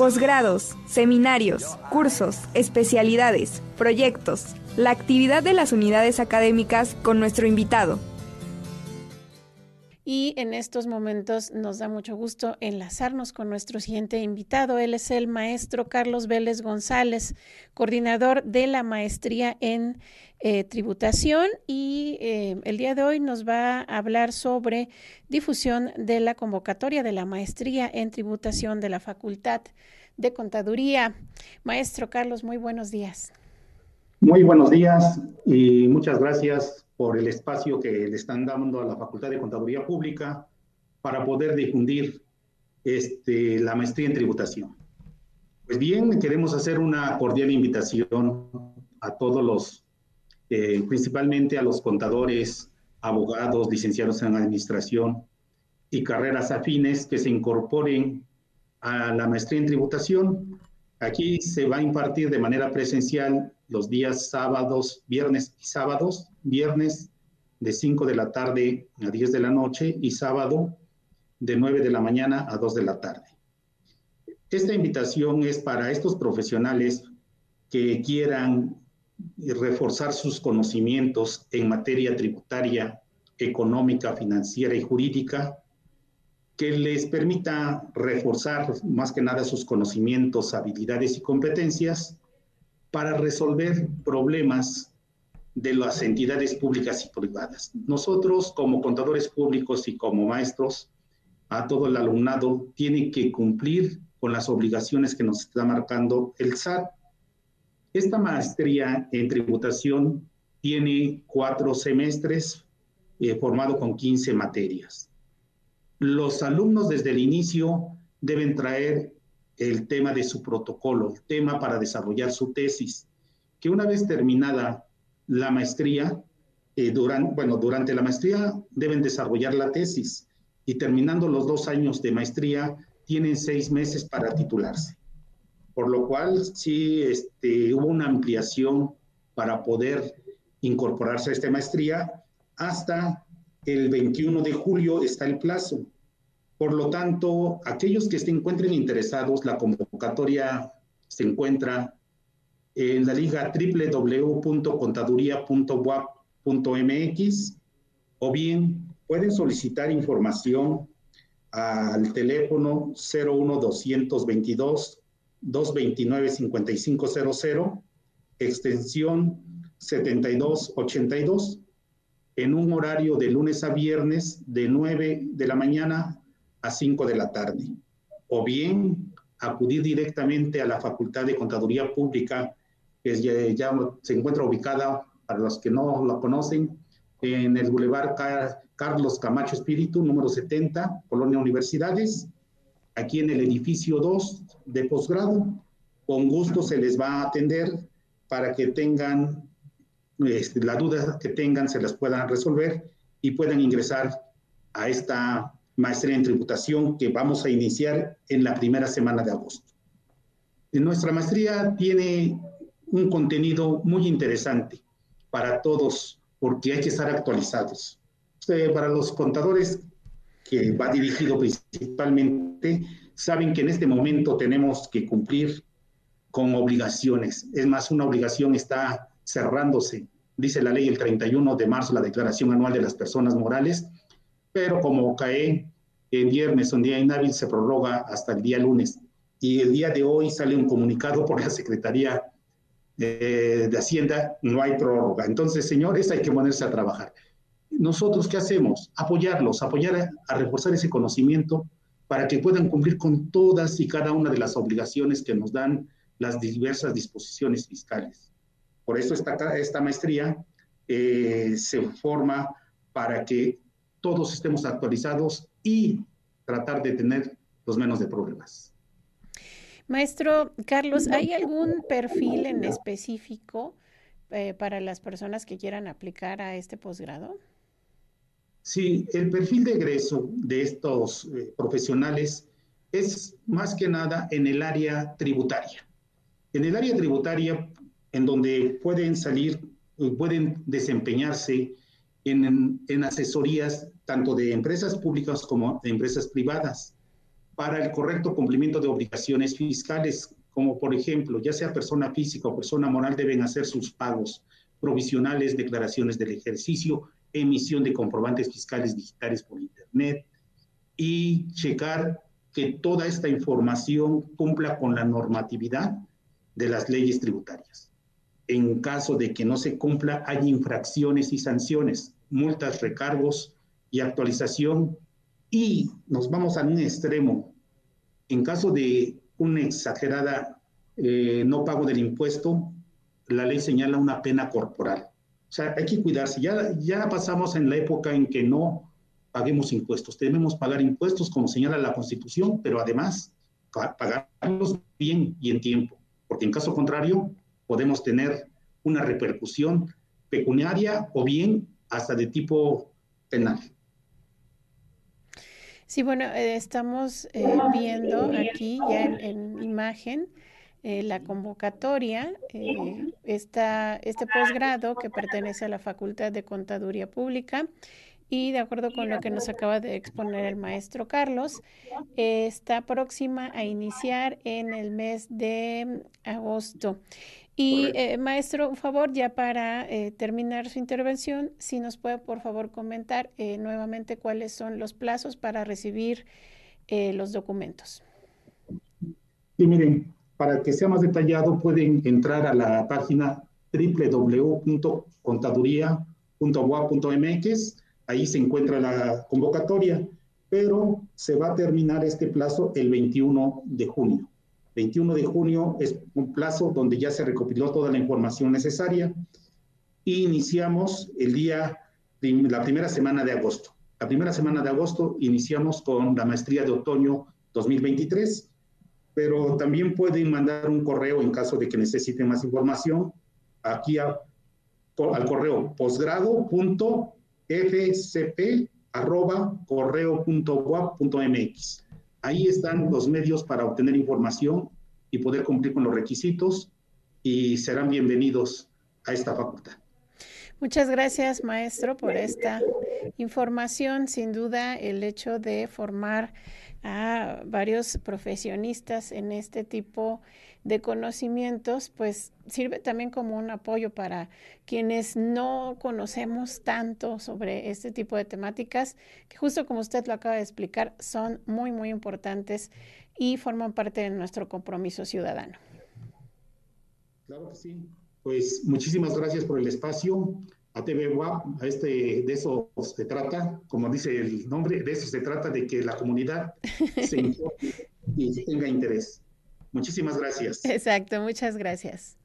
Posgrados, seminarios, cursos, especialidades, proyectos, la actividad de las unidades académicas con nuestro invitado. Y en estos momentos nos da mucho gusto enlazarnos con nuestro siguiente invitado. Él es el maestro Carlos Vélez González, coordinador de la maestría en eh, tributación y eh, el día de hoy nos va a hablar sobre difusión de la convocatoria de la maestría en tributación de la Facultad de Contaduría. Maestro Carlos, muy buenos días. Muy buenos días y muchas gracias por el espacio que le están dando a la Facultad de Contaduría Pública para poder difundir este, la maestría en tributación. Pues bien, queremos hacer una cordial invitación a todos los, eh, principalmente a los contadores, abogados, licenciados en administración y carreras afines que se incorporen a la maestría en tributación. Aquí se va a impartir de manera presencial los días sábados, viernes y sábados, viernes de 5 de la tarde a 10 de la noche y sábado de 9 de la mañana a 2 de la tarde. Esta invitación es para estos profesionales que quieran reforzar sus conocimientos en materia tributaria, económica, financiera y jurídica, que les permita reforzar más que nada sus conocimientos, habilidades y competencias para resolver problemas de las entidades públicas y privadas. Nosotros como contadores públicos y como maestros, a todo el alumnado tiene que cumplir con las obligaciones que nos está marcando el SAT. Esta maestría en tributación tiene cuatro semestres eh, formado con 15 materias. Los alumnos desde el inicio deben traer el tema de su protocolo, el tema para desarrollar su tesis, que una vez terminada la maestría, eh, durante, bueno, durante la maestría deben desarrollar la tesis y terminando los dos años de maestría tienen seis meses para titularse. Por lo cual sí este, hubo una ampliación para poder incorporarse a esta maestría. Hasta el 21 de julio está el plazo. Por lo tanto, aquellos que se encuentren interesados, la convocatoria se encuentra en la liga www.contaduría.wap.mx o bien pueden solicitar información al teléfono 01222 229 5500 extensión 7282 en un horario de lunes a viernes de 9 de la mañana a 5 de la tarde. O bien acudir directamente a la Facultad de Contaduría Pública, que ya, se encuentra ubicada, para los que no lo conocen, en el Boulevard Carlos Camacho Espíritu, número 70, Colonia Universidades, aquí en el edificio 2 de posgrado. Con gusto se les va a atender para que tengan este, la duda que tengan, se las puedan resolver y puedan ingresar a esta maestría en tributación que vamos a iniciar en la primera semana de agosto. Nuestra maestría tiene un contenido muy interesante para todos porque hay que estar actualizados. Para los contadores que va dirigido principalmente, saben que en este momento tenemos que cumplir con obligaciones. Es más, una obligación está cerrándose. Dice la ley el 31 de marzo, la declaración anual de las personas morales, pero como cae en viernes, un día inhábil, se prorroga hasta el día lunes. Y el día de hoy sale un comunicado por la Secretaría de, de Hacienda, no hay prórroga. Entonces, señores, hay que ponerse a trabajar. Nosotros, ¿qué hacemos? Apoyarlos, apoyar a, a reforzar ese conocimiento para que puedan cumplir con todas y cada una de las obligaciones que nos dan las diversas disposiciones fiscales. Por eso esta, esta maestría eh, se forma para que todos estemos actualizados y tratar de tener los menos de problemas. Maestro Carlos, ¿hay algún perfil en específico eh, para las personas que quieran aplicar a este posgrado? Sí, el perfil de egreso de estos eh, profesionales es más que nada en el área tributaria. En el área tributaria, en donde pueden salir, pueden desempeñarse en, en asesorías tanto de empresas públicas como de empresas privadas, para el correcto cumplimiento de obligaciones fiscales, como por ejemplo, ya sea persona física o persona moral, deben hacer sus pagos provisionales, declaraciones del ejercicio, emisión de comprobantes fiscales digitales por Internet y checar que toda esta información cumpla con la normatividad de las leyes tributarias. En caso de que no se cumpla, hay infracciones y sanciones, multas, recargos y actualización. Y nos vamos a un extremo. En caso de una exagerada eh, no pago del impuesto, la ley señala una pena corporal. O sea, hay que cuidarse. Ya, ya pasamos en la época en que no paguemos impuestos. Debemos pagar impuestos como señala la Constitución, pero además pagarlos bien y en tiempo, porque en caso contrario podemos tener una repercusión pecuniaria o bien hasta de tipo penal. Sí, bueno, eh, estamos eh, viendo aquí ya en, imagen eh, la convocatoria, está este posgrado que pertenece a la Facultad de Contaduría Pública y de acuerdo con lo que nos acaba de exponer el maestro Carlos, está próxima a iniciar en el mes de agosto. Y eh, maestro, un favor, ya para eh, terminar su intervención, si nos puede por favor comentar eh, nuevamente cuáles son los plazos para recibir los documentos. Sí, miren, para que sea más detallado pueden entrar a la página www.contaduría.ua.mx ahí se encuentra la convocatoria, pero se va a terminar este plazo el 21 de junio. 21 de junio es un plazo donde ya se recopiló toda la información necesaria y iniciamos el día, la primera semana de agosto. La primera semana de agosto iniciamos con la maestría de otoño 2023, pero también pueden mandar un correo en caso de que necesiten más información aquí al correo posgrado.fcp.correo.guap.mx. Ahí están los medios para obtener información y poder cumplir con los requisitos y serán bienvenidos a esta facultad. Muchas gracias, maestro, por esta información. Sin duda, el hecho de formar a varios profesionistas en este tipo de conocimientos, pues sirve también como un apoyo para quienes no conocemos tanto sobre este tipo de temáticas, que justo como usted lo acaba de explicar, son muy, muy importantes y forman parte de nuestro compromiso ciudadano. Claro que sí. Pues muchísimas gracias por el espacio. A TV WAP, a este, de eso se trata, como dice el nombre, de eso se trata, de que la comunidad se informe y tenga interés. Muchísimas gracias. Exacto, muchas gracias.